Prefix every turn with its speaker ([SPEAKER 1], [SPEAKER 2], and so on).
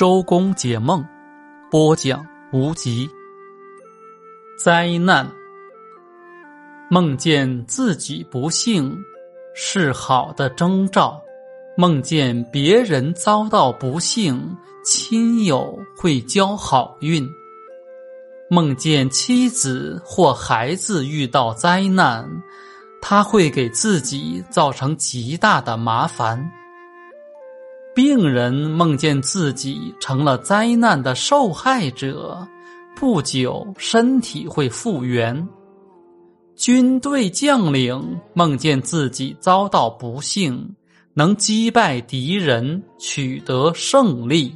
[SPEAKER 1] 周公解梦，播讲无极。灾难，梦见自己不幸是好的征兆；梦见别人遭到不幸，亲友会交好运；梦见妻子或孩子遇到灾难，他会给自己造成极大的麻烦。病人梦见自己成了灾难的受害者，不久身体会复原。军队将领梦见自己遭到不幸，能击败敌人，取得胜利。